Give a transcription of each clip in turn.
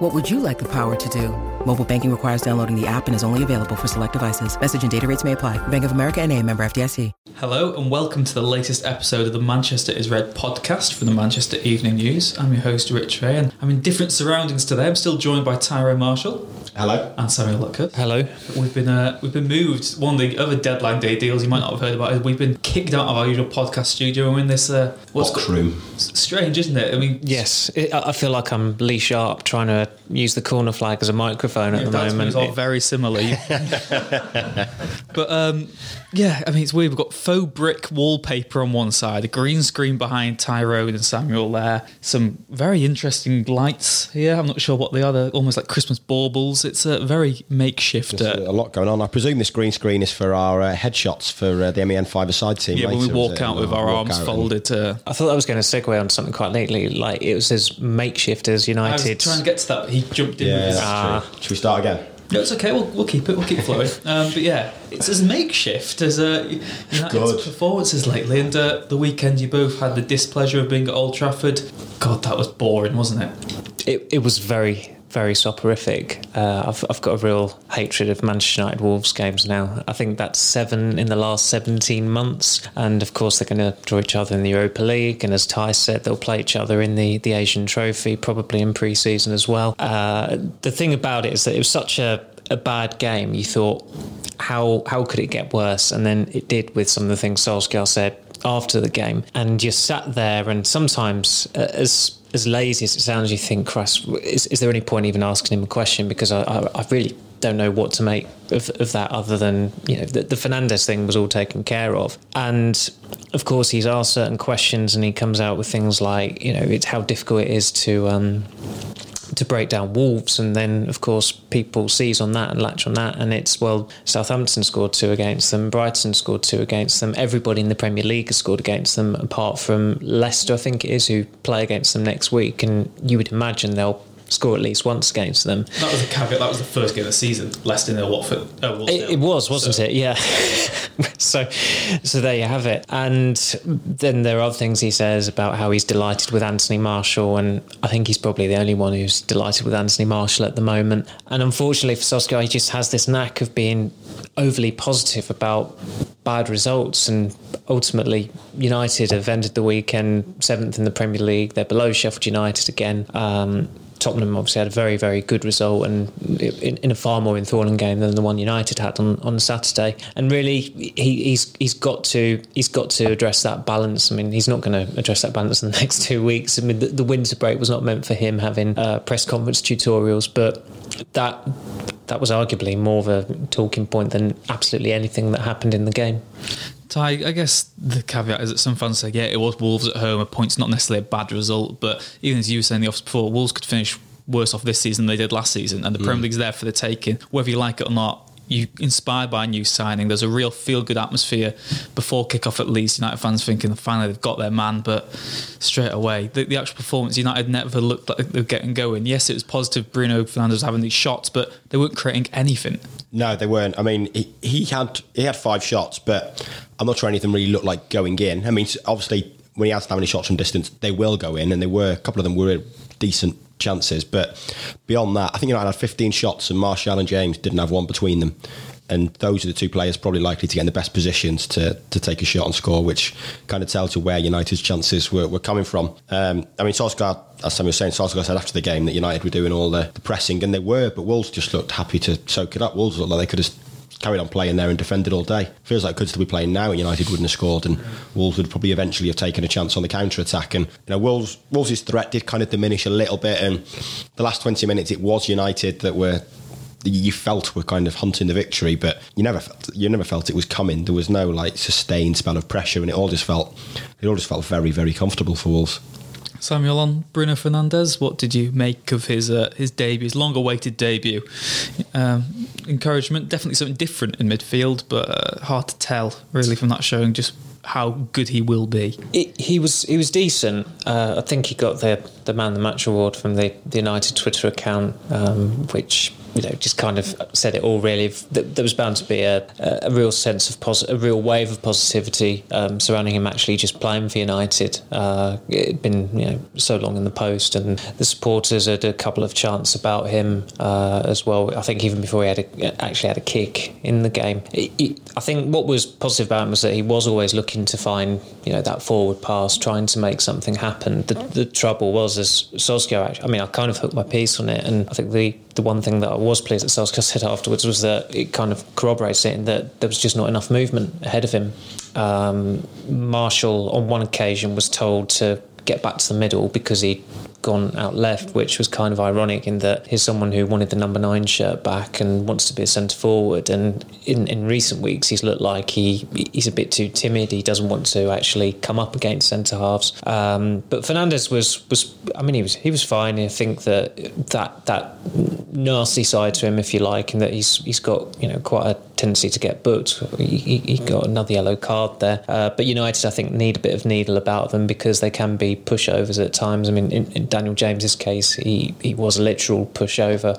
What would you like the power to do? Mobile banking requires downloading the app and is only available for select devices. Message and data rates may apply. Bank of America and a member FDIC. Hello and welcome to the latest episode of the Manchester is Red podcast from the Manchester Evening News. I'm your host Rich Fay and I'm in different surroundings today. I'm still joined by Tyrone Marshall. Hello. And Samuel Luckhurst. Hello. We've been uh, we've been moved. One of the other deadline day deals you might not have heard about is we've been kicked out of our usual podcast studio and we're in this uh, what's Box room. strange, isn't it? I mean, Yes, it, I I feel like I'm Lee Sharpe trying to use the corner flag as a microphone at Yeah, the that's moment. it's all very similar. but um, yeah, I mean it's weird. We've got faux brick wallpaper on one side, a green screen behind Tyrone and Samuel there. Some very interesting lights here. I'm not sure what they are. They're almost like Christmas baubles. It's a very makeshift. There's Uh, a lot going on. I presume this green screen is for our uh, headshots for uh, the MEN five-a-side team. yeah, when we walk out with our arms out and- folded. Uh, I thought I was going to segue on something quite neatly. Like it was as makeshift as United. I was United. trying to get to that, but he jumped in Yeah, with his that's Ah. true. Should we start again? No, it's okay. We'll, we'll keep it. We'll keep flowing. Um, but yeah, it's as makeshift as uh, United's performances lately. And uh, the weekend, you both had the displeasure of being at Old Trafford. God, that was boring, wasn't it? it, it was very, very soporific. Uh, I've, I've got a real hatred of Manchester United Wolves games now. I think that's seven in the last 17 months. And of course, they're going to draw each other in the Europa League. And as Ty said, they'll play each other in the, the Asian Trophy, probably in pre season as well. Uh, the thing about it is that it was such a, a bad game. You thought, how, how could it get worse? And then it did with some of the things Solskjaer said after the game. And you sat there, and sometimes, uh, as as lazy as it sounds, you think, Christ, is, is there any point even asking him a question? Because I, I, I really don't know what to make of, of that other than, you know, the, the Fernandes thing was all taken care of. And of course, he's asked certain questions and he comes out with things like, you know, it's how difficult it is to. Um, to break down Wolves, and then of course people seize on that and latch on that, and it's well, Southampton scored two against them, Brighton scored two against them, everybody in the Premier League has scored against them, apart from Leicester, I think it is, who play against them next week, and you would imagine they'll score at least once against them. That was a caveat. That was the first game of the season. Leicester nil, Watford. Uh, It, it was, wasn't So- it? Yeah. so, so there you have it. And then there are other things he says about how he's delighted with Anthony Martial, and I think he's probably the only one who's delighted with Anthony Martial at the moment. And unfortunately for Solskjaer, he just has this knack of being overly positive about bad results, and ultimately, United have ended the weekend seventh in the Premier League. They're below Sheffield United again. Um, Tottenham obviously had a very, very good result and in, in a far more enthralling game than the one United had on, on Saturday. And really, he, he's he's got to he's got to address that balance. I mean, he's not going to address that balance in the next two weeks. I mean, the, the winter break was not meant for him having uh, press conference tutorials, but that that was arguably more of a talking point than absolutely anything that happened in the game. Ty, I guess the caveat is that some fans say, yeah, it was Wolves at home. A point's not necessarily a bad result, but even as you were saying the office before, Wolves could finish worse off this season than they did last season, and the Premier mm. League's there for the taking, whether you like it or not. You inspired by a new signing. There's a real feel good atmosphere before kickoff at least. United fans thinking finally they've got their man, but straight away the, the actual performance United never looked like they were getting going. Yes, it was positive. Bruno Fernandes having these shots, but they weren't creating anything. No, they weren't. I mean, he, he had he had five shots, but I'm not sure anything really looked like going in. I mean, obviously, when he has that many shots from distance, they will go in, and they were a couple of them were decent chances. But beyond that, I think United had 15 shots, and Martial and James didn't have one between them. And those are the two players probably likely to get in the best positions to, to take a shot and score, which kind of tells you where United's chances were, were coming from. Um, I mean, Solskjaer, as Sam was saying, Solskjaer said after the game that United were doing all the, the pressing, and they were, but Wolves just looked happy to soak it up. Wolves looked like they could have carried on playing there and defended all day. Feels like could still be playing now, United wouldn't have scored, and Wolves would probably eventually have taken a chance on the counter attack. And you know, Wolves Wolves' threat did kind of diminish a little bit, and the last twenty minutes it was United that were you felt were kind of hunting the victory, but you never felt you never felt it was coming. There was no like sustained spell of pressure, and it all just felt it all just felt very very comfortable for Wolves. Samuel on Bruno Fernandes. What did you make of his uh, his debut, his long-awaited debut? Um, encouragement, definitely something different in midfield, but uh, hard to tell really from that showing just how good he will be. It, he was he was decent. Uh, I think he got the the man of the match award from the, the United Twitter account, um, which you know just kind of said it all. Really, there was bound to be a, a real sense of posi- a real wave of positivity um, surrounding him actually just playing for United. Uh, it'd been you know so long in the post, and the supporters had a couple of chants about him uh, as well. I think even before he had a, actually had a kick in the game. It, it, I think what was positive about him was that he was always looking to find you know that forward pass, trying to make something happen. The, the trouble was as Solskjaer. I mean, I kind of hooked my piece on it, and I think the the one thing that I was pleased that Solskjaer said afterwards was that it kind of corroborates it in that there was just not enough movement ahead of him. Um, Martial, on one occasion, was told to get back to the middle because he gone out left, which was kind of ironic in that he's someone who wanted the number nine shirt back and wants to be a centre forward. And in, in recent weeks, he's looked like he he's a bit too timid. He doesn't want to actually come up against centre halves. Um, but Fernandes was was I mean he was he was fine. I think that that that nasty side to him, if you like, and that he's he's got you know quite a tendency to get booked. He, he got another yellow card there. Uh, but United, I think, need a bit of needle about them because they can be pushovers at times. I mean, in, in Daniel James's case, he, he was a literal pushover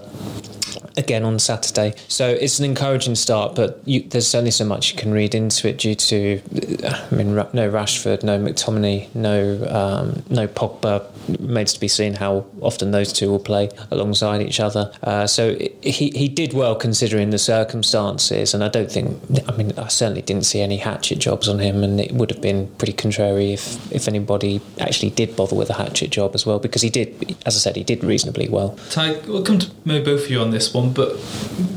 again on Saturday. So it's an encouraging start, but you, there's only so much you can read into it due to, I mean, no Rashford, no McTominay, no um, no Pogba. Remains to be seen how often those two will play alongside each other. Uh, so he he did well considering the circumstances, and I don't think, I mean, I certainly didn't see any hatchet jobs on him, and it would have been pretty contrary if if anybody actually did bother with a hatchet job as well, because he did, as I said, he did reasonably well. Ty, we'll come to maybe both of you on this one one, but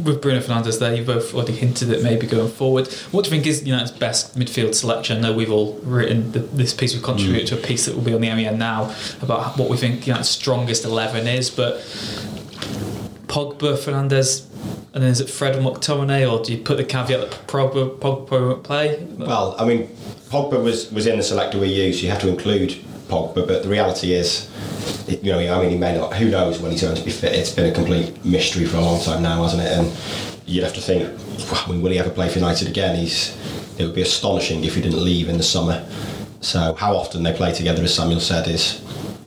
with Bruno Fernandes there, you've both already hinted at maybe going forward. What do you think is United's best midfield selection? I know we've all written the, this piece, we've contributed mm. to a piece that will be on the MEN now about what we think United's strongest 11 is, but Pogba, Fernandes, and then is it Fred and McTominay, or do you put the caveat that Pogba, Pogba won't play? Well, I mean, Pogba was, was in the selector we used, so you have to include Pogba, but the reality is you know, I mean, he may not. Who knows when he's going to be fit? It's been a complete mystery for a long time now, hasn't it? And you'd have to think, I mean, will he ever play for United again? He's. It would be astonishing if he didn't leave in the summer. So how often they play together, as Samuel said, is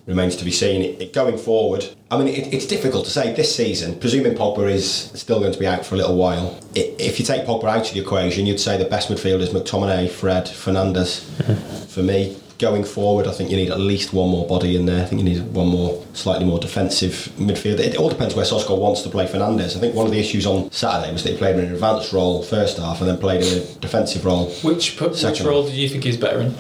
remains to be seen. It, it, going forward, I mean, it, it's difficult to say this season. Presuming Pogba is still going to be out for a little while, if you take Pogba out of the equation, you'd say the best midfield is McTominay, Fred, Fernandes. for me, going forward, I think you need at least one more body in there. I think you need one more, slightly more defensive midfield. It all depends where Solskjaer wants to play Fernandes. I think one of the issues on Saturday was that he played in an advanced role first half and then played in a defensive role. Which, which role do you think he's better in?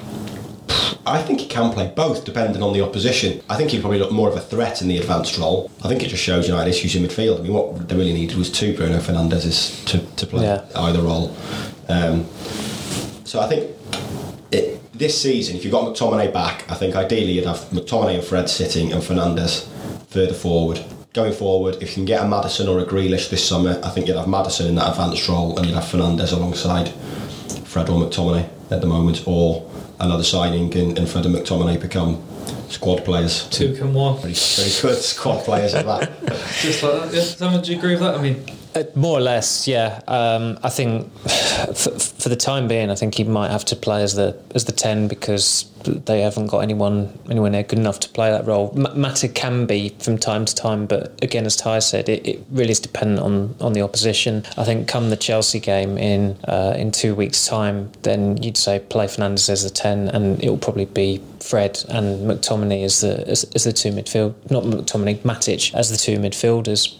I think he can play both, depending on the opposition. I think he'd probably look more of a threat in the advanced role. I think it just shows United issues in midfield. I mean, what they really needed was two Bruno Fernandes to, to play yeah. either role. Um, so I think it, this season, if you've got McTominay back, I think ideally you'd have McTominay and Fred sitting and Fernandes further forward. Going forward, if you can get a Maddison or a Grealish this summer, I think you'd have Maddison in that advanced role and you'd have Fernandes alongside Fred or McTominay at the moment, or another signing and, and Fred and McTominay become squad players. Two can one. Very, very good squad players at that. Just like that, yeah. Someone, do you agree with that? I mean, more or less, yeah. Um, I think for, for, the time being, I think he might have to play as the as the ten because they haven't got anyone anywhere near good enough to play that role. M- Mata can be from time to time, but again, as Ty said, it, it, really is dependent on on the opposition. I think come the Chelsea game in uh, in two weeks' time, then you'd say play Fernandes as the ten, and it will probably be Fred and McTominay as the as, as the two midfield, not McTominay, Matic as the two midfielders.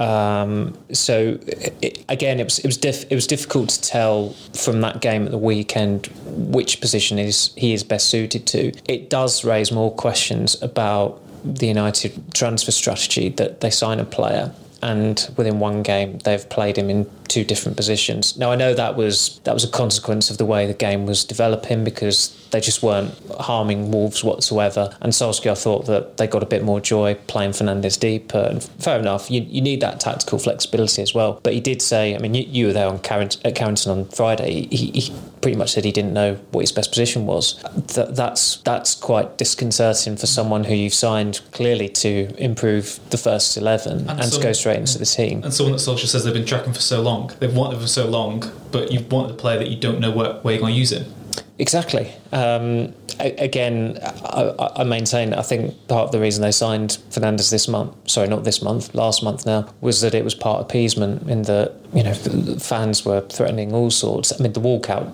Um, so it, again, it was it was diff, it was difficult to tell from that game at the weekend which position is he is best suited to. It does raise more questions about the United transfer strategy that they sign a player and within one game they've played him in two different positions. Now I know that was that was a consequence of the way the game was developing because they just weren't harming Wolves whatsoever. And Solskjaer thought that they got a bit more joy playing Fernandes deeper. And fair enough, you, you need that tactical flexibility as well. But he did say, I mean, you, you were there on Carrington, at Carrington on Friday. He, he pretty much said he didn't know what his best position was. Th- that's that's quite disconcerting for someone who you've signed clearly to improve the first eleven and, and to go straight into the team. And someone that Solskjaer says they've been tracking for so long, they've wanted for so long, but you've wanted a player that you don't know where, where you're going to use him. Exactly. Um, again, I, I, maintain I think part of the reason they signed Fernandes this month, sorry, not this month, last month now, was that it was part appeasement in that you know fans were threatening all sorts. I mean, the walkout,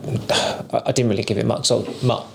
I didn't really give it much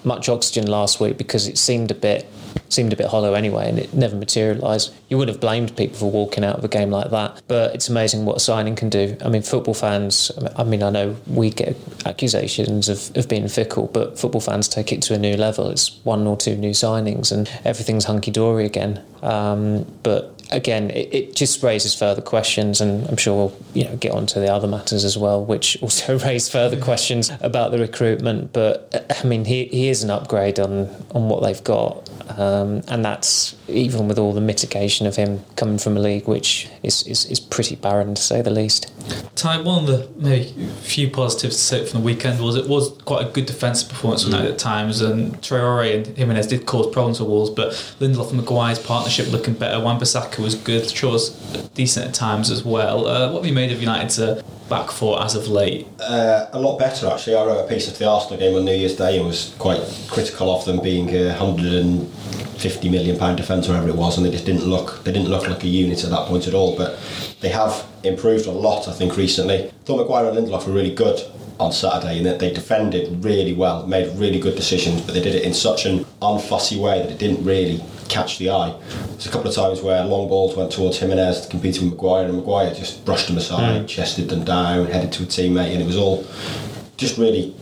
much oxygen last week because it seemed a bit seemed a bit hollow anyway, and it never materialised. You would have blamed people for walking out of a game like that, but it's amazing what a signing can do. I mean, football fans. I mean, I know we get accusations of, of being fickle, but football fans take it to a new level. It's one or two new signings, and everything's hunky dory again. Um, but again, it, it, just raises further questions, and I'm sure we'll you know get onto the other matters as well, which also raise further questions about the recruitment. But I mean, he, he is an upgrade on on what they've got, um, and that's even with all the mitigation of him coming from a league which is, is, is pretty barren to say the least. Ty, one of the maybe few positives to say from the weekend was it was quite a good defensive performance from mm. at times, and Traore and Jimenez did cause problems for Wolves, but Lindelof and Maguire's partnership looking better. Wan-Bissaka was good, Shaw's decent at times as well. Uh, what have you made of United's uh, back four as of late? Uh, a lot better actually. I wrote a piece of the Arsenal game on New Year's Day and was quite critical of them being a hundred and fifty million pound defence or whatever it was, and they just didn't look they didn't look like a unit at that point at all. But they have improved a lot, I think, recently. Thought Maguire and Lindelof were really good on Saturday in that they defended really well, made really good decisions, but they did it in such an unfussy way that it didn't really catch the eye. There's a couple of times where long balls went towards Jimenez competing with Maguire, and Maguire just brushed them aside, mm. chested them down, headed to a teammate, and it was all just really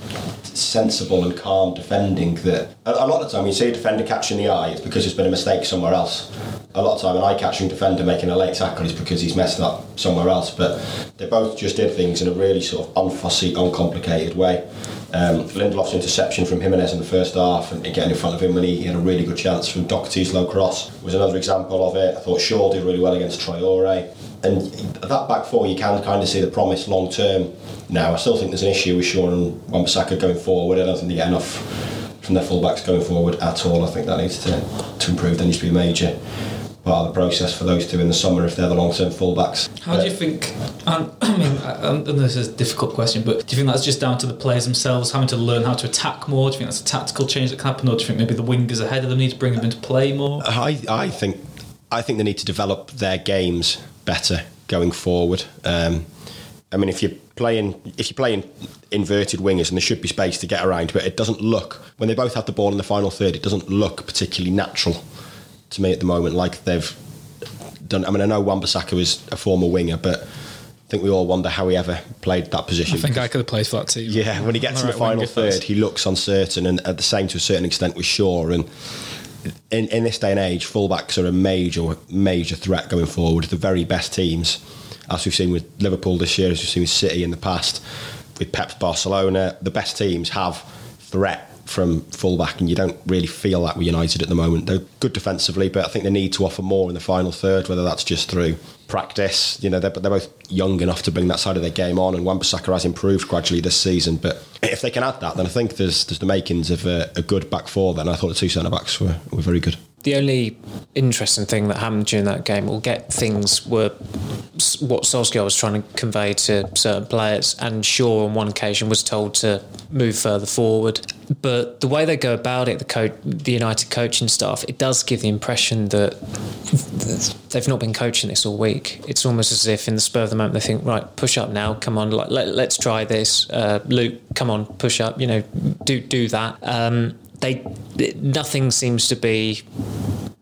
sensible and calm defending that a, a lot of the time you see a defender catching the eye it's because there's been a mistake somewhere else. A lot of time an eye-catching defender making a late tackle is because he's messed up somewhere else but they both just did things in a really sort of unfussy uncomplicated way um, Lindelof's interception from Jimenez in the first half and getting in front of him when he, he had a really good chance from Doherty's low cross was another example of it I thought Shaw did really well against Traore and that back four you can kind of see the promise long term now. I still think there's an issue with Shaw and Wan-Bissaka going forward. I don't think they get enough from their fullbacks going forward at all. I think that needs to, to improve. There needs to be a major part of the process for those two in the summer if they're the long term fullbacks. How but do you think? And, I mean, and this is a difficult question, but do you think that's just down to the players themselves having to learn how to attack more? Do you think that's a tactical change that can happen, or do you think maybe the wingers ahead of them need to bring them into play more? I, I think I think they need to develop their games better going forward. Um, I mean, if you're playing if you're playing inverted wingers, and there should be space to get around, but it doesn't look when they both have the ball in the final third. It doesn't look particularly natural to me at the moment. Like they've done. I mean, I know Wan-Bissaka was a former winger, but I think we all wonder how he ever played that position. I think I could have played for that team. Yeah, when he gets in the final third, he looks uncertain, and at the same to a certain extent with Shaw and. In, in this day and age, fullbacks are a major, major threat going forward. The very best teams as we've seen with Liverpool this year, as we've seen with City in the past, with Pep's Barcelona, the best teams have threat from fullback, and you don't really feel that with United at the moment. They're good defensively, but I think they need to offer more in the final third, whether that's just through practice. You know, they're, they're both young enough to bring that side of their game on, and Wan-Bissaka has improved gradually this season. But if they can add that, then I think there's there's the makings of a, a good back four. Then I thought the two centre backs were, were very good the only interesting thing that happened during that game, we'll get things were what Solskjaer was trying to convey to certain players, and Shaw on one occasion was told to move further forward. But the way they go about it, the coach, the United coaching staff, it does give the impression that they've not been coaching this all week. It's almost as if in the spur of the moment they think, right, push up now, come on, let, us try this. Uh, Luke, come on, push up, you know, do do that. Um, they nothing seems to be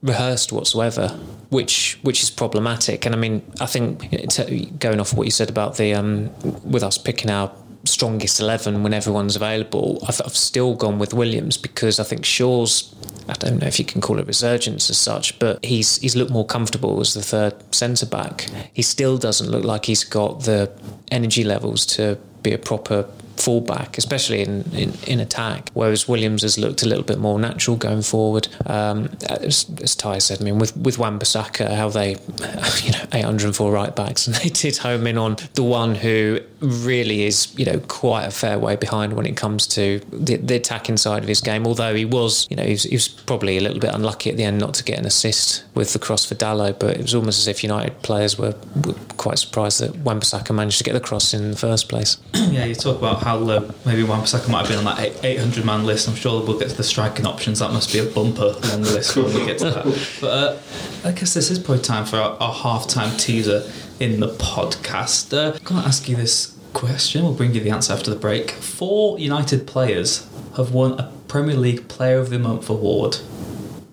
rehearsed whatsoever, which which is problematic. And I mean, I think going off what you said about the um, with us picking our strongest eleven when everyone's available, I've, I've still gone with Williams because I think Shaw's. I don't know if you can call it resurgence as such, but he's he's looked more comfortable as the third centre back. He still doesn't look like he's got the energy levels to be a proper fullback, especially in, in, in attack. Whereas Williams has looked a little bit more natural going forward. Um, as, as Ty said, I mean, with with Wan-Bissaka, how they, you know, 804 right backs, and they did home in on the one who really is, you know, quite a fair way behind when it comes to the, the attacking side of his game. Although he was, you know, he was, he was, probably a little bit unlucky at the end not to get an assist with the cross for Dalot, but it was almost as if United players were, were quite surprised that Wan-Bissaka managed to get the cross in the first place. yeah, you talk about how low maybe Wan-Bissaka might have been on that 800 man list. I'm sure we'll get to the striking options. That must be a bumper on the list when we get to that. But uh, I guess this is probably time for our, our half time teaser in the podcast. Uh, I'm going to ask you this question. We'll bring you the answer after the break. Four United players have won a Premier League Player of the Month award.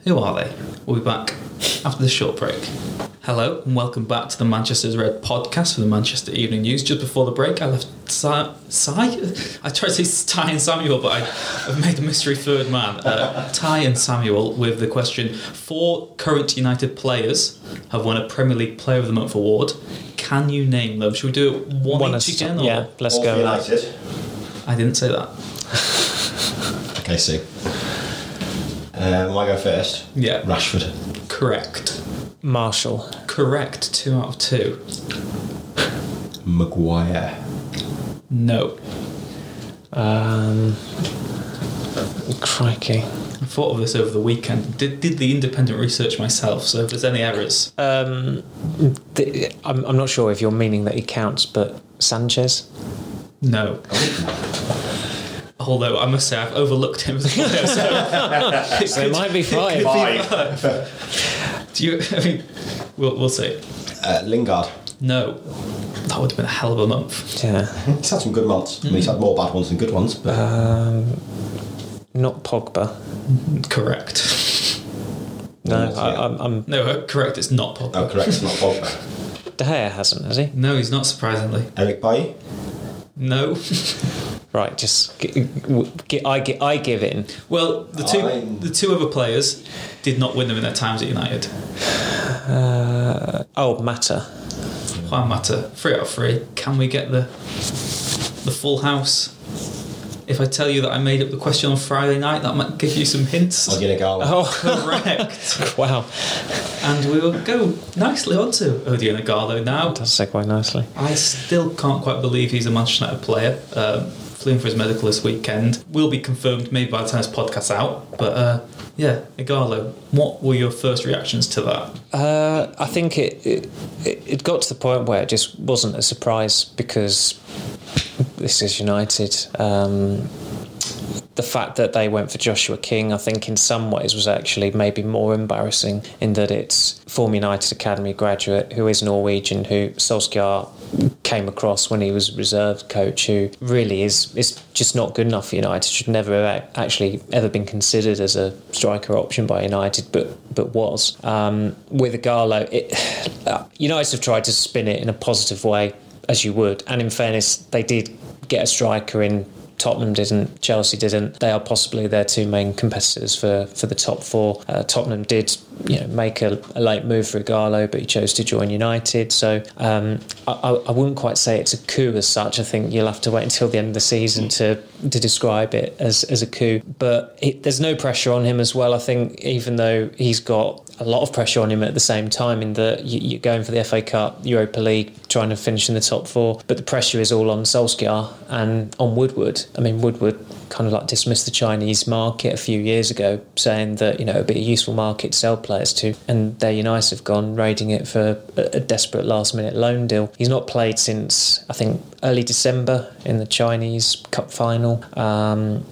Who are they? We'll be back after this short break. Hello and welcome back to the Manchester's Red podcast for the Manchester Evening News. Just before the break, I left Sai. I tried to say Ty and Samuel, but I, have made a mystery third man. Uh, Ty and Samuel with the question: Four current United players have won a Premier League Player of the Month award. Can you name them? Should we do it one, one each again? Or? Yeah, let's All go. United. I didn't say that. okay, see. Um, I go first. Yeah. Rashford. Correct. Martial. Correct. Two out of two. Maguire. No. Um, crikey. I thought of this over the weekend. Did, did the independent research myself, so if there's any errors. Um, the, I'm, I'm not sure if you're meaning that he counts, but Sanchez? No. Although I must say I've overlooked him as a so, so it might be five. Five. Do you? I mean, we'll we'll see. Uh, Lingard. No, that would have been a hell of a month. Yeah. He's had some good months. I mean, he's had more bad ones than good ones. But Um, not Pogba. Correct. No, Yes, I, I'm, I'm. No, uh, correct. It's not Pogba. oh, correct. It's not Pogba. De Gea hasn't, has he? No, he's not. Surprisingly, Eric Bailly. no. Right, just g- w- g- I, gi- I give in. well, the two I'm- the two other players did not win them in their times at United. Uh, oh, Mata. Juan Mata, three out of three. Can we get the the full house? If I tell you that I made up the question on Friday night, that might give you some hints. Odion Ighalo. Oh, Correct. wow. and we will go nicely on to Odion Ighalo now. Does segue nicely. I still can't quite believe he's a Manchester United player. Um, flew in for his medical this weekend. Will be confirmed maybe by the time this podcast's out. But uh, yeah, Ighalo, what were your first reactions to that? Uh, I think it, it it got to the point where it just wasn't a surprise because this is United. Um, the fact that they went for Joshua King, I think, in some ways was actually maybe more embarrassing in that it's former United Academy graduate who is Norwegian, who Solskjaer came across when he was reserve coach, who really is is just not good enough for United. Should never have actually ever been considered as a striker option by United, but but was um, with Ighalo. It, United have tried to spin it in a positive way, as you would, and in fairness, they did get a striker in Tottenham didn't, Chelsea didn't. They are possibly their two main competitors for, for the top four. Uh, Tottenham did, you know, make a, a late move for Ighalo, but he chose to join United. So um, I, I wouldn't quite say it's a coup as such. I think you'll have to wait until the end of the season to to describe it as, as a coup. But it, there's no pressure on him as well. I think even though he's got a lot of pressure on him at the same time in that you, you're going for the FA Cup, Europa League, trying to finish in the top four, but the pressure is all on Solskjaer and on Woodward. I mean, Woodward kind of like dismissed the Chinese market a few years ago, saying that you know it'd be a useful market to sell players to, and there United have gone raiding it for a, a desperate last minute loan deal. He's not played since I think early December in the Chinese Cup final, um,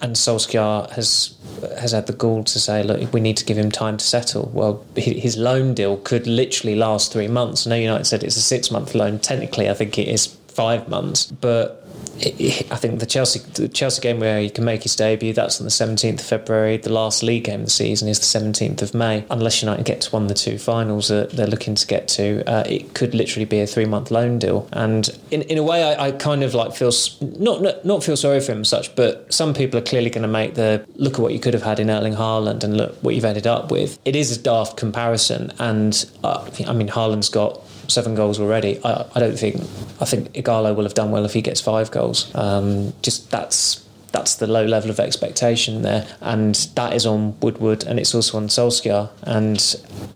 and Solskjaer has has had the gall to say, look, we need to give him time to settle. Well, his loan deal could literally last three months. No, United said it's a six month loan. Technically, I think it is five months, but I think the Chelsea the Chelsea game where he can make his debut that's on the 17th of February. The last league game of the season is the 17th of May. Unless United get to one of the two finals that they're looking to get to, uh, it could literally be a three month loan deal. And in, in a way, I, I kind of like feel not, not not feel sorry for him such, but some people are clearly going to make the look at what you could have had in Erling Haaland and look what you've ended up with. It is a daft comparison, and uh, I mean Haaland's got seven goals already. I, I don't think I think Ighalo will have done well if he gets five goals. Um, just that's that's the low level of expectation there, and that is on Woodward, and it's also on Solskjaer. And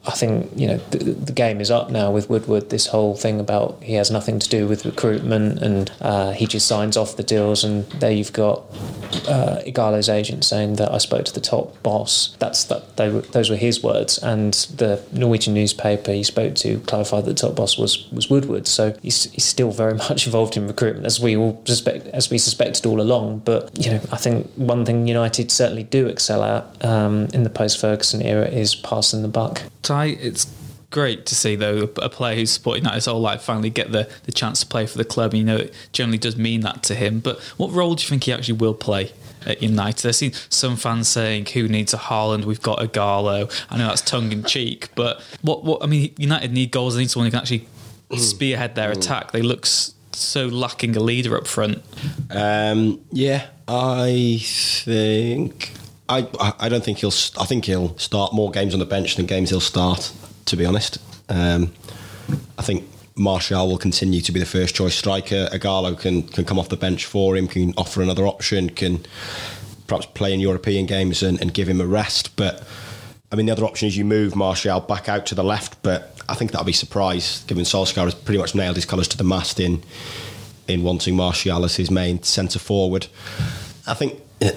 I think you know the, the game is up now with Woodward. This whole thing about he has nothing to do with recruitment, and uh, he just signs off the deals, and there you've got uh, Ighalo's agent saying that I spoke to the top boss. That's that. They were, those were his words, and the Norwegian newspaper he spoke to clarified that the top boss was was Woodward. So he's, he's still very much involved in recruitment, as we all suspect, as we suspected all along. But you know, I think one thing United certainly do excel at um, in the post Ferguson era is passing the buck. Ty, it's great to see though a player who's supporting that his whole life finally get the, the chance to play for the club. You know, it generally does mean that to him. But what role do you think he actually will play? At United, I've seen some fans saying, "Who needs a Haaland? We've got Ighalo." I know that's tongue in cheek, but what? What? I mean, United need goals. They need someone who can actually spearhead their attack. They look so lacking a leader up front. Um, yeah, I think I I don't think he'll. I think he'll start more games on the bench than games he'll start. To be honest, um, I think Martial will continue to be the first choice striker. Ighalo can can come off the bench for him, can offer another option, can perhaps play in European games and, and give him a rest. But I mean, the other option is you move Martial back out to the left, but I think that'll be a surprise given Solskjaer has pretty much nailed his colours to the mast in in wanting Martial as his main centre forward. I think eh,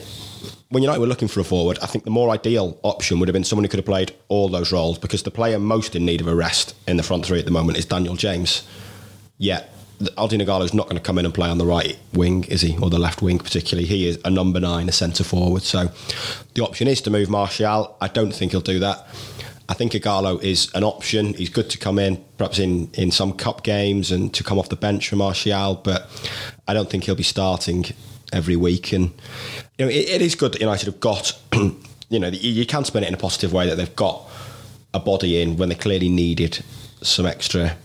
when United were looking for a forward, I think the more ideal option would have been someone who could have played all those roles because the player most in need of a rest in the front three at the moment is Daniel James. Yet Ighalo is not going to come in and play on the right wing, is he? Or the left wing, particularly. He is a number nine, a centre forward. So the option is to move Martial. I don't think he'll do that. I think Ighalo is an option. He's good to come in, perhaps in, in some cup games and to come off the bench for Martial, but I don't think he'll be starting every week. And you know, it, it is good that United have got, you know, you can spin it in a positive way that they've got a body in when they clearly needed some extra,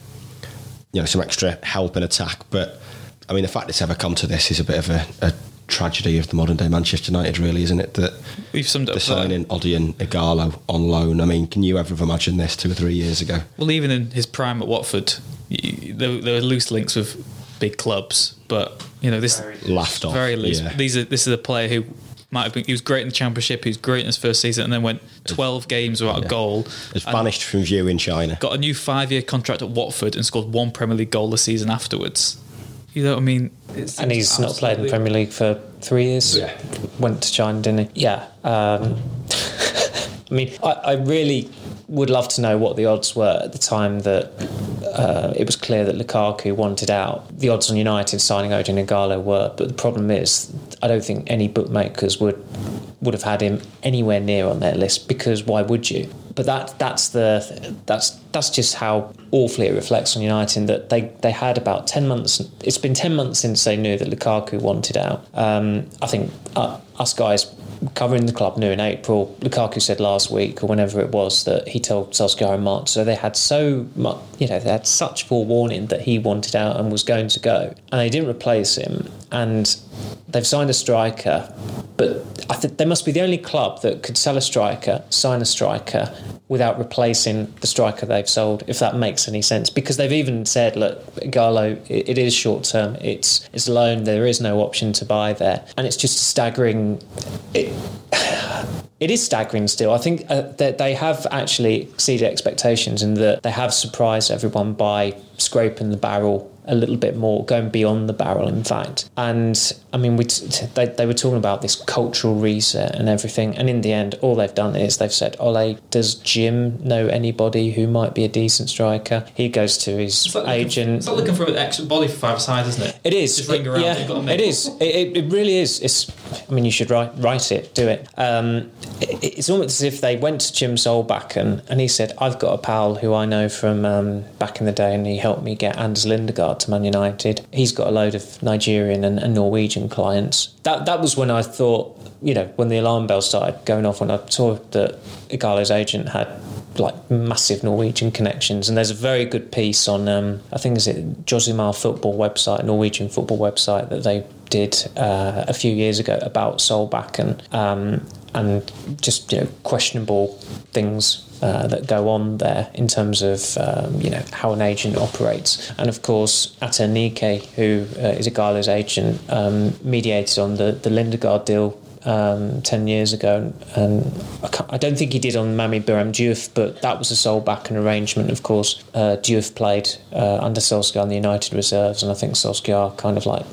you know, some extra help in attack. But I mean, the fact it's ever come to this is a bit of a, a tragedy of the modern day Manchester United, really, isn't it? That we've summed up the signing Odion Ighalo on loan. I mean, can you ever have imagined this two or three years ago? Well, even in his prime at Watford, there, there were loose links with big clubs, but you know this laughed off. Very loose. Yeah. These are this is a player who might have been. He was great in the championship. He was great in his first season, and then went twelve games without yeah. a goal. It's vanished from view in China. Got a new five-year contract at Watford and scored one Premier League goal the season afterwards. You know what I mean? And he's not played in the Premier League for three years. Yeah. Went to China, didn't he? Yeah. Um, I mean, I, I, really would love to know what the odds were at the time that uh, it was clear that Lukaku wanted out. The odds on United signing Odion Ighalo were, but the problem is, I don't think any bookmakers would would have had him anywhere near on their list because why would you? But that that's the that's that's just how awfully it reflects on United that they they had about ten months. It's been ten months since they knew that Lukaku wanted out. Um, I think uh, us guys covering the club knew in April. Lukaku said last week or whenever it was that he told Solskjaer in March. So they had so much, you know, they had such forewarning that he wanted out and was going to go, and they didn't replace him. And they've signed a striker, but I think they must be the only club that could sell a striker, sign a striker without replacing the striker they've sold, if that makes any sense. Because they've even said, look, Ighalo, it, it is short term. It's it's loan. There is no option to buy there, and it's just staggering. It, it is staggering still. I think uh, that they have actually exceeded expectations in that they have surprised everyone by scraping the barrel a little bit more, going beyond the barrel, in fact. And I mean, we t- they, they were talking about this cultural reset and everything. And in the end, all they've done is they've said, Ole, does Jim know anybody who might be a decent striker? He goes to his like agent. Looking, it's like looking for an extra body for five sides, isn't it? It is. Just ring around. Yeah, it is. It, it, really is. It's. I mean, you should write write it, do it. Um, it it's almost as if they went to Jim Solbakken and he said, I've got a pal who I know from um, back in the day and he helped me get Anders Lindegaard to Man United. He's got a load of Nigerian and, and Norwegian clients. That that was when I thought, you know, when the alarm bell started going off when I saw that Ighalo's agent had like massive Norwegian connections. And there's a very good piece on, um, I think is it Josimar football website, Norwegian football website that they did uh, a few years ago about Solbakken um, and just you know questionable things uh, that go on there in terms of um, you know how an agent operates, and of course Atta who uh, is a Ighalo's agent, um, mediated on the the Lindegaard deal um, 10 years ago. And I, I, don't think he did on Mame Biram Diouf, but that was a Solbakken arrangement, of course. Uh, Diouf played uh, under Solskjaer in the United reserves, and I think Solskjaer kind of like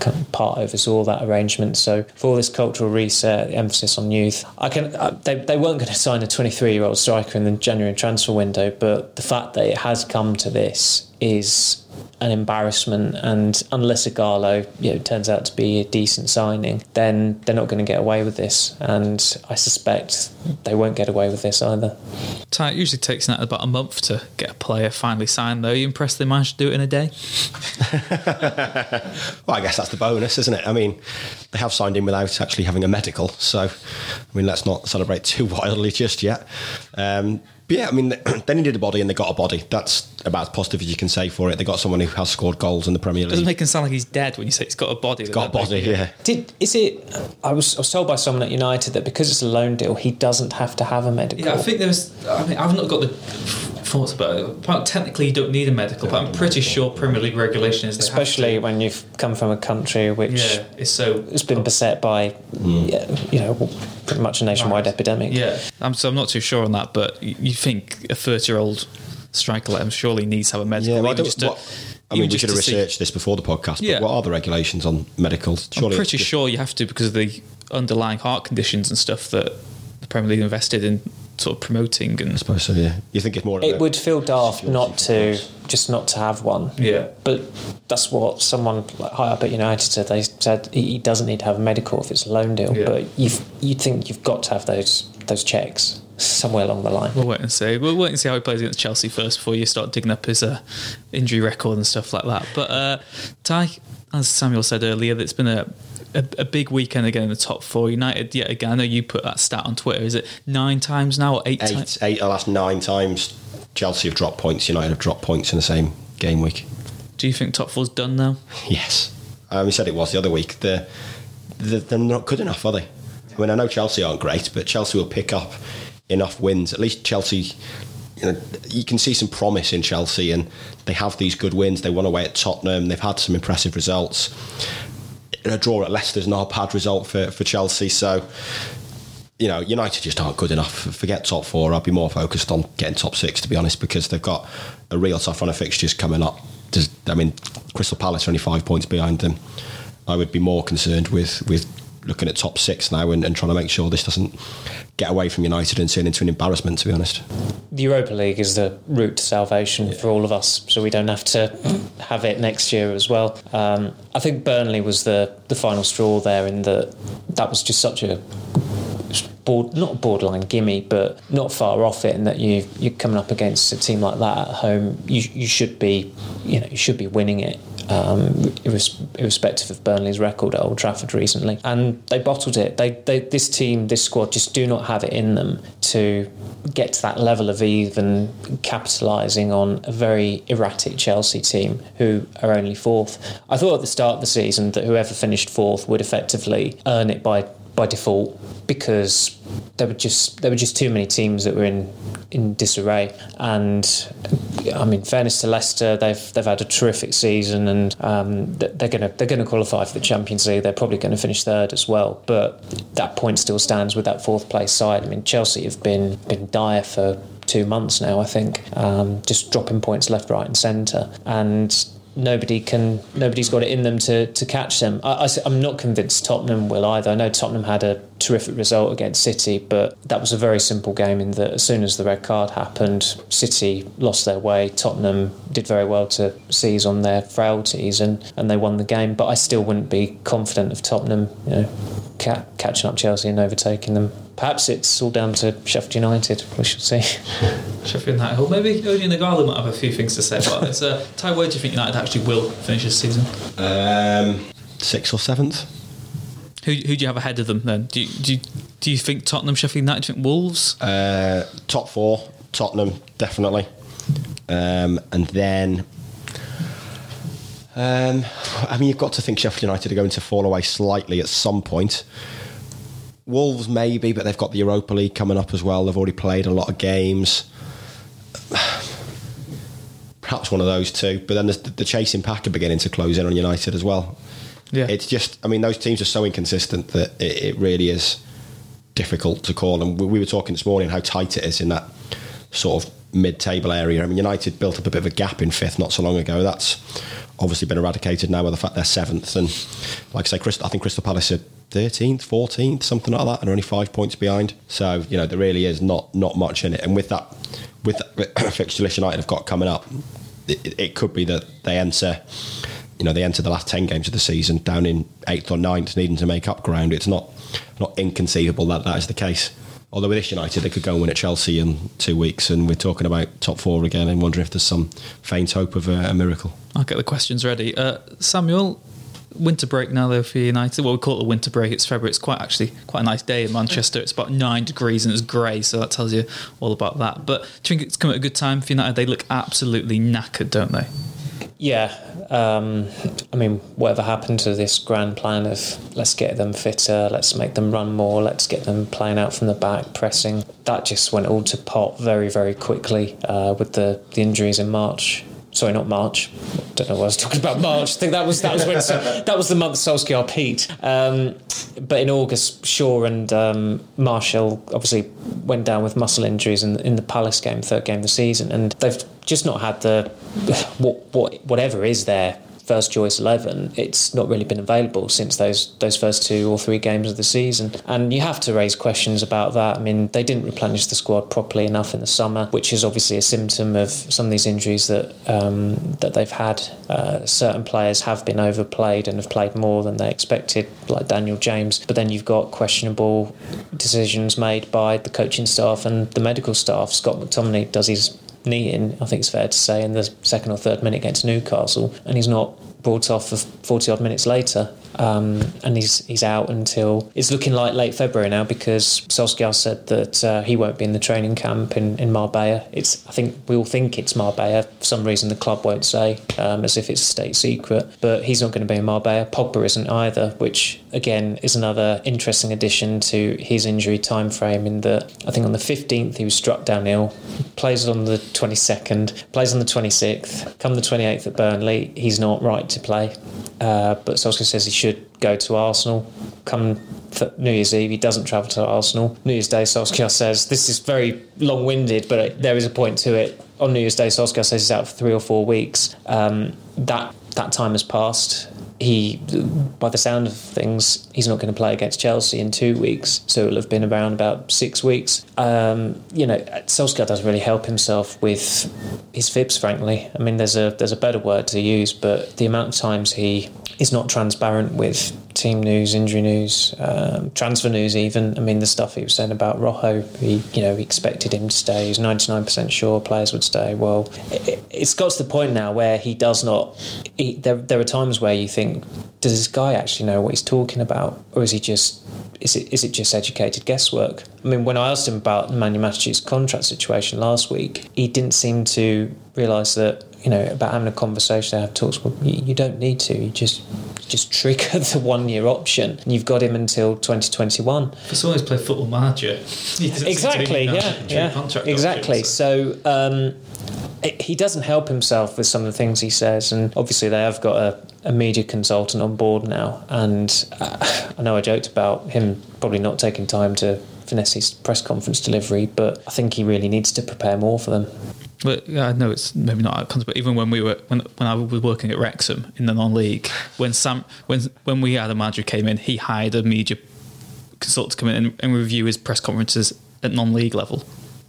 kind of part oversaw that arrangement. So for this cultural reset, emphasis on youth, I can uh, they, they weren't going to sign a 23 year old striker in the January transfer window, but the fact that it has come to this is an embarrassment. And unless Ighalo you know, turns out to be a decent signing, then they're not going to get away with this. And I suspect they won't get away with this either. It usually takes that about a month to get a player finally signed, though. Are you impressed they managed to do it in a day? well, I guess that's the bonus, isn't it? I mean, they have signed him without actually having a medical. So, I mean, let's not celebrate too wildly just yet. Um, but yeah, I mean, they needed a body and they got a body. That's about as positive as you can say for it. They got someone who has scored goals in the Premier League. Doesn't make him sound like he's dead when you say he's got a body. He's got a body, yeah. Did is it? I was, I was told by someone at United that because it's a loan deal, he doesn't have to have a medical. Yeah, I think there's. I mean, I've not got the thoughts about it. Technically, you don't need a medical, but I'm pretty sure Premier League regulation is. Especially when you've come from a country which yeah, it's so it's been beset by, mm. you know, pretty much a nationwide right. epidemic. Yeah, I'm, so I'm not too sure on that, but you think a 30 year old striker like him surely needs to have a medical. Yeah, well, just to, what, I mean, we should have researched see. this before the podcast. But yeah. what are the regulations on medicals? Surely I'm pretty sure you have to because of the underlying heart conditions and stuff that the Premier League invested in sort of promoting and I suppose so yeah you think it's more it would feel daft not to just not to have one yeah but that's what someone like high up at United said they said he doesn't need to have a medical if it's a loan deal yeah. but you you think you've got to have those those checks somewhere along the line we'll wait and see we'll wait and see how he plays against Chelsea first before you start digging up his uh, injury record and stuff like that but uh, Ty as Samuel said earlier it's been a a, a, big weekend again in the top four. United yet again. I know you put that stat on Twitter. Is it nine times now or eight? Eight. Times? Eight. The last nine times. Chelsea have dropped points. United have dropped points in the same game week. Do you think top four's done now? Yes. Um, we said it was the other week. They're, they're, they're not good enough, are they? I mean, I know Chelsea aren't great, but Chelsea will pick up enough wins. At least Chelsea you know, you can see some promise in Chelsea, and they have these good wins. They won away at Tottenham. They've had some impressive results a draw at Leicester's not a bad result for, for Chelsea. So, you know, United just aren't good enough. Forget top four. I'd be more focused on getting top six, to be honest, because they've got a real tough run of fixtures coming up. I mean, Crystal Palace are only five points behind them. I would be more concerned with with looking at top six now and, and, trying to make sure this doesn't get away from United and turn into an embarrassment, to be honest. The Europa League is the route to salvation yeah. for all of us, so we don't have to have it next year as well. Um, I think Burnley was the, the final straw there in that that was just such a board, not borderline gimme, but not far off it. In that you you're coming up against a team like that at home, you you should be you know you should be winning it um, irrespective of Burnley's record at Old Trafford recently. And they bottled it. They, they, this team, this squad, just do not have it in them to get to that level of even capitalising on a very erratic Chelsea team who are only fourth. I thought at the start of the season that whoever finished fourth would effectively earn it by by default because there were just there were just too many teams that were in in disarray. And I mean, fairness to Leicester, they've they've had a terrific season, and um, they're gonna they're gonna qualify for the Champions League. They're probably going to finish third as well. But that point still stands with that fourth place side. I mean, Chelsea have been been dire for two months now, I think, um, just dropping points left, right, and centre. And nobody can nobody's got it in them to, to catch them. I, am not convinced Tottenham will either. I know Tottenham had a terrific result against City, but that was a very simple game in that as soon as the red card happened, City lost their way. Tottenham did very well to seize on their frailties and, and they won the game. But I still wouldn't be confident of Tottenham, you know, ca- catching up Chelsea and overtaking them perhaps it's all down to Sheffield United. We shall see. Sheffield United. Well, maybe Odion Ighalo might have a few things to say about this. Uh, Ty, where do you think United actually will finish this season? Um, sixth or seventh. Who, who do you have ahead of them then? Do you, do you, do you think Tottenham, Sheffield United, do you think Wolves? Uh, top four, Tottenham, definitely. Um, and then Um, I mean, you've got to think Sheffield United are going to fall away slightly at some point. Wolves maybe, but they've got the Europa League coming up as well. They've already played a lot of games. Perhaps one of those two. But then the, the chasing pack are beginning to close in on United as well. Yeah. It's just, I mean, those teams are so inconsistent that it, it really is difficult to call. And we, we were talking this morning how tight it is in that sort of mid-table area. I mean, United built up a bit of a gap in fifth not so long ago. That's obviously been eradicated now by the fact they're seventh. And like I say, Crystal, I think Crystal Palace are 13th, 14th, something like that, and are only five points behind. So you know there really is not not much in it. And with that, with that fixture list United have got coming up, it, it could be that they enter. You know, they enter the last ten games of the season down in eighth or ninth, needing to make up ground. It's not not inconceivable that that is the case. Although with this United, they could go and win at Chelsea in two weeks, and we're talking about top four again, and wondering if there's some faint hope of a, a miracle. I'll get the questions ready. Uh, Samuel, winter break now though for United. Well, we call it a winter break. It's February. It's quite actually quite a nice day in Manchester. It's about nine degrees and it's grey, so that tells you all about that. But do you think it's come at a good time for United? They look absolutely knackered, don't they? Yeah, um, I mean, whatever happened to this grand plan of let's get them fitter, let's make them run more, let's get them playing out from the back, pressing, that just went all to pot very, very quickly uh, with the, the injuries in March. Sorry, not March. Don't know what I was talking about. March. I think that was that was when that was the month Solskjaer peaked. Um, but in August, Shaw and um, Martial obviously went down with muscle injuries in, in the Palace game, third game of the season, and they've just not had the what, what whatever is there first choice 11 it's not really been available since those those first two or three games of the season. And you have to raise questions about that. I mean they didn't replenish the squad properly enough in the summer which is obviously a symptom of some of these injuries that um, that they've had. Uh, certain players have been overplayed and have played more than they expected like Daniel James. But then you've got questionable decisions made by the coaching staff and the medical staff. Scott McTominay does his knee I think it's fair to say, in the second or third minute against Newcastle, and he's not brought off for 40 odd minutes later. Um, and he's he's out until it's looking like late February now because Solskjaer said that uh, he won't be in the training camp in, in Marbella. It's I think we all think it's Marbella. For some reason, the club won't say um, as if it's a state secret. But he's not going to be in Marbella. Pogba isn't either, which again is another interesting addition to his injury time frame. In that I think on the 15th he was struck down ill, plays on the 22nd, plays on the 26th. Come the 28th at Burnley, he's not right to play. Uh, but Solskjaer says he should go to Arsenal. Come New Year's Eve, he doesn't travel to Arsenal. New Year's Day, Solskjaer says this is very long-winded, but there is a point to it. On New Year's Day, Solskjaer says he's out for three or four weeks. Um, that that time has passed. He, by the sound of things, he's not going to play against Chelsea in two weeks, so it'll have been around about six weeks. Um, you know, Solskjaer doesn't really help himself with his fibs, frankly. I mean, there's a there's a better word to use, but the amount of times he is not transparent with team news, injury news, um, transfer news. Even I mean, the stuff he was saying about Rojo, he you know he expected him to stay. He's ninety nine percent sure players would stay. Well, it, it's got to the point now where he does not. He, there there are times where you think, does this guy actually know what he's talking about, or is he just is it is it just educated guesswork? I mean, when I asked him about Nemanja Matic's contract situation last week, he didn't seem to realise that you know about having a conversation, have talks. Well, you, you don't need to. You just just trigger the one year option. And you've got him until 2021. For someone who's played football manager, exactly, yeah, yeah, exactly. So. Um, it, he doesn't help himself with some of the things he says, and obviously they have got a, a media consultant on board now. And uh, I know I joked about him probably not taking time to finesse his press conference delivery, but I think he really needs to prepare more for them. But I know it's maybe not outcomes, but even when we were when when I was working at Wrexham in the non-league, when Sam when when we had a manager came in, he hired a media consultant to come in and, and review his press conferences at non-league level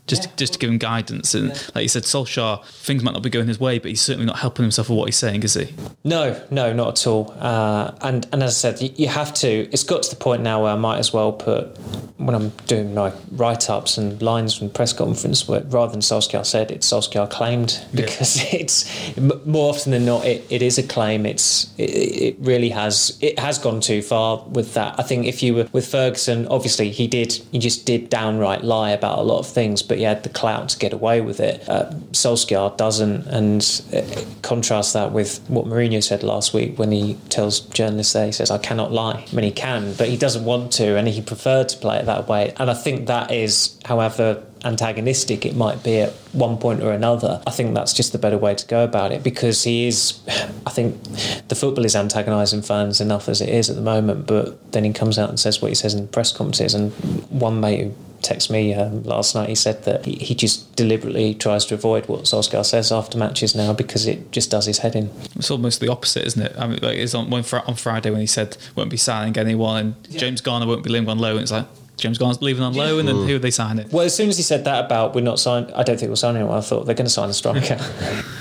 just yeah. just to give him guidance. And yeah. like you said, Solskjaer, things might not be going his way, but he's certainly not helping himself with what he's saying, is he? No, no, not at all. Uh, and and as I said, you, you, have to. It's got to the point now where I might as well put when I'm doing my write ups and lines from press conference, where rather than Solskjaer said, it's Solskjaer claimed because yeah. it's more often than not it, it is a claim. It's it, it really has it has gone too far with that. I think if you were with Ferguson, obviously he did he just did downright lie about a lot of things, but but he had the clout to get away with it. Uh, Solskjaer doesn't, and uh, contrast that with what Mourinho said last week when he tells journalists there, he says, I cannot lie. I mean, he can, but he doesn't want to, and he preferred to play it that way. And I think that is, however antagonistic it might be at one point or another, I think that's just the better way to go about it because he is, I think the football is antagonising fans enough as it is at the moment, but then he comes out and says what he says in press conferences. And one mate who texted me um, last night, he said that he, he, just deliberately tries to avoid what Solskjaer says after matches now because it just does his head in. It's almost the opposite, isn't it? I mean, like it's on, when, on Friday when he said won't be signing anyone and yeah. James Garner won't be leaving on low, and it's like, James Garner's leaving on low, and then who are they signing? Well, as soon as he said that about we're not signing, I don't think we're signing anyone. I thought they're going to sign a striker.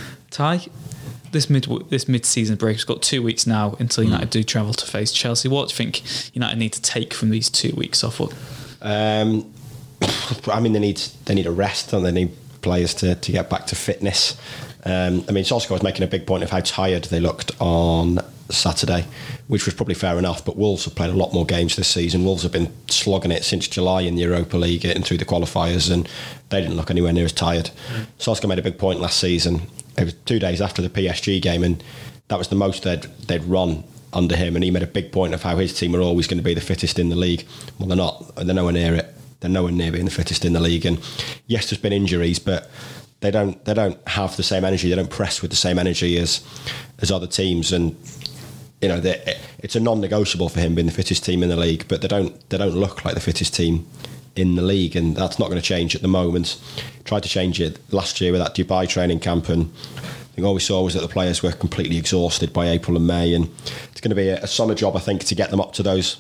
Ty, this mid this mid season break has got two weeks now until hmm. United mm. do travel to face Chelsea. What do you think United need to take from these two weeks off? Um, I mean, they need they need a rest, and they need players to, to get back to fitness. Um, I mean, Solskjaer was making a big point of how tired they looked on Saturday, which was probably fair enough. But Wolves have played a lot more games this season. Wolves have been slogging it since July in the Europa League, getting through the qualifiers, and they didn't look anywhere near as tired. Mm. Solskjaer made a big point last season. It was two days after the PSG game, and that was the most they'd they'd run under him. And he made a big point of how his team are always going to be the fittest in the league. Well, they're not. They're nowhere near it. They're nowhere near being the fittest in the league. And yes, there's been injuries, but they don't they don't have the same energy. They don't press with the same energy as as other teams, and you know it's a non-negotiable for him being the fittest team in the league. But they don't they don't look like the fittest team in the league, and that's not going to change at the moment. Tried to change it last year with that Dubai training camp, and I think all we saw was that the players were completely exhausted by April and May, and it's going to be a, a summer job, I think, to get them up to those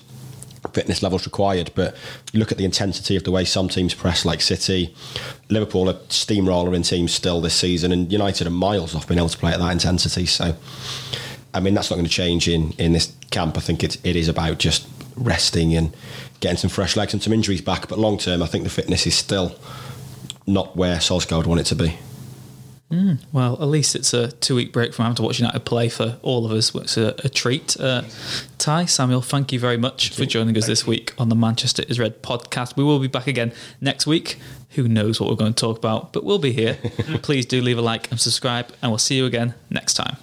fitness levels required. But look at the intensity of the way some teams press, like City, Liverpool are steamrolling teams still this season, and United are miles off being able to play at that intensity. So, I mean, that's not going to change in in this camp. I think it it is about just resting and getting some fresh legs and some injuries back. But long term, I think the fitness is still not where Solskjaer would want it to be. Mm, well, at least it's a two week break from having to watch United play for all of us, which is a, a treat. Uh, Ty, Samuel, thank you very much thank for joining us this week on the Manchester is Red podcast. We will be back again next week. Who knows what we're going to talk about, but we'll be here. Please do leave a like and subscribe, and we'll see you again next time.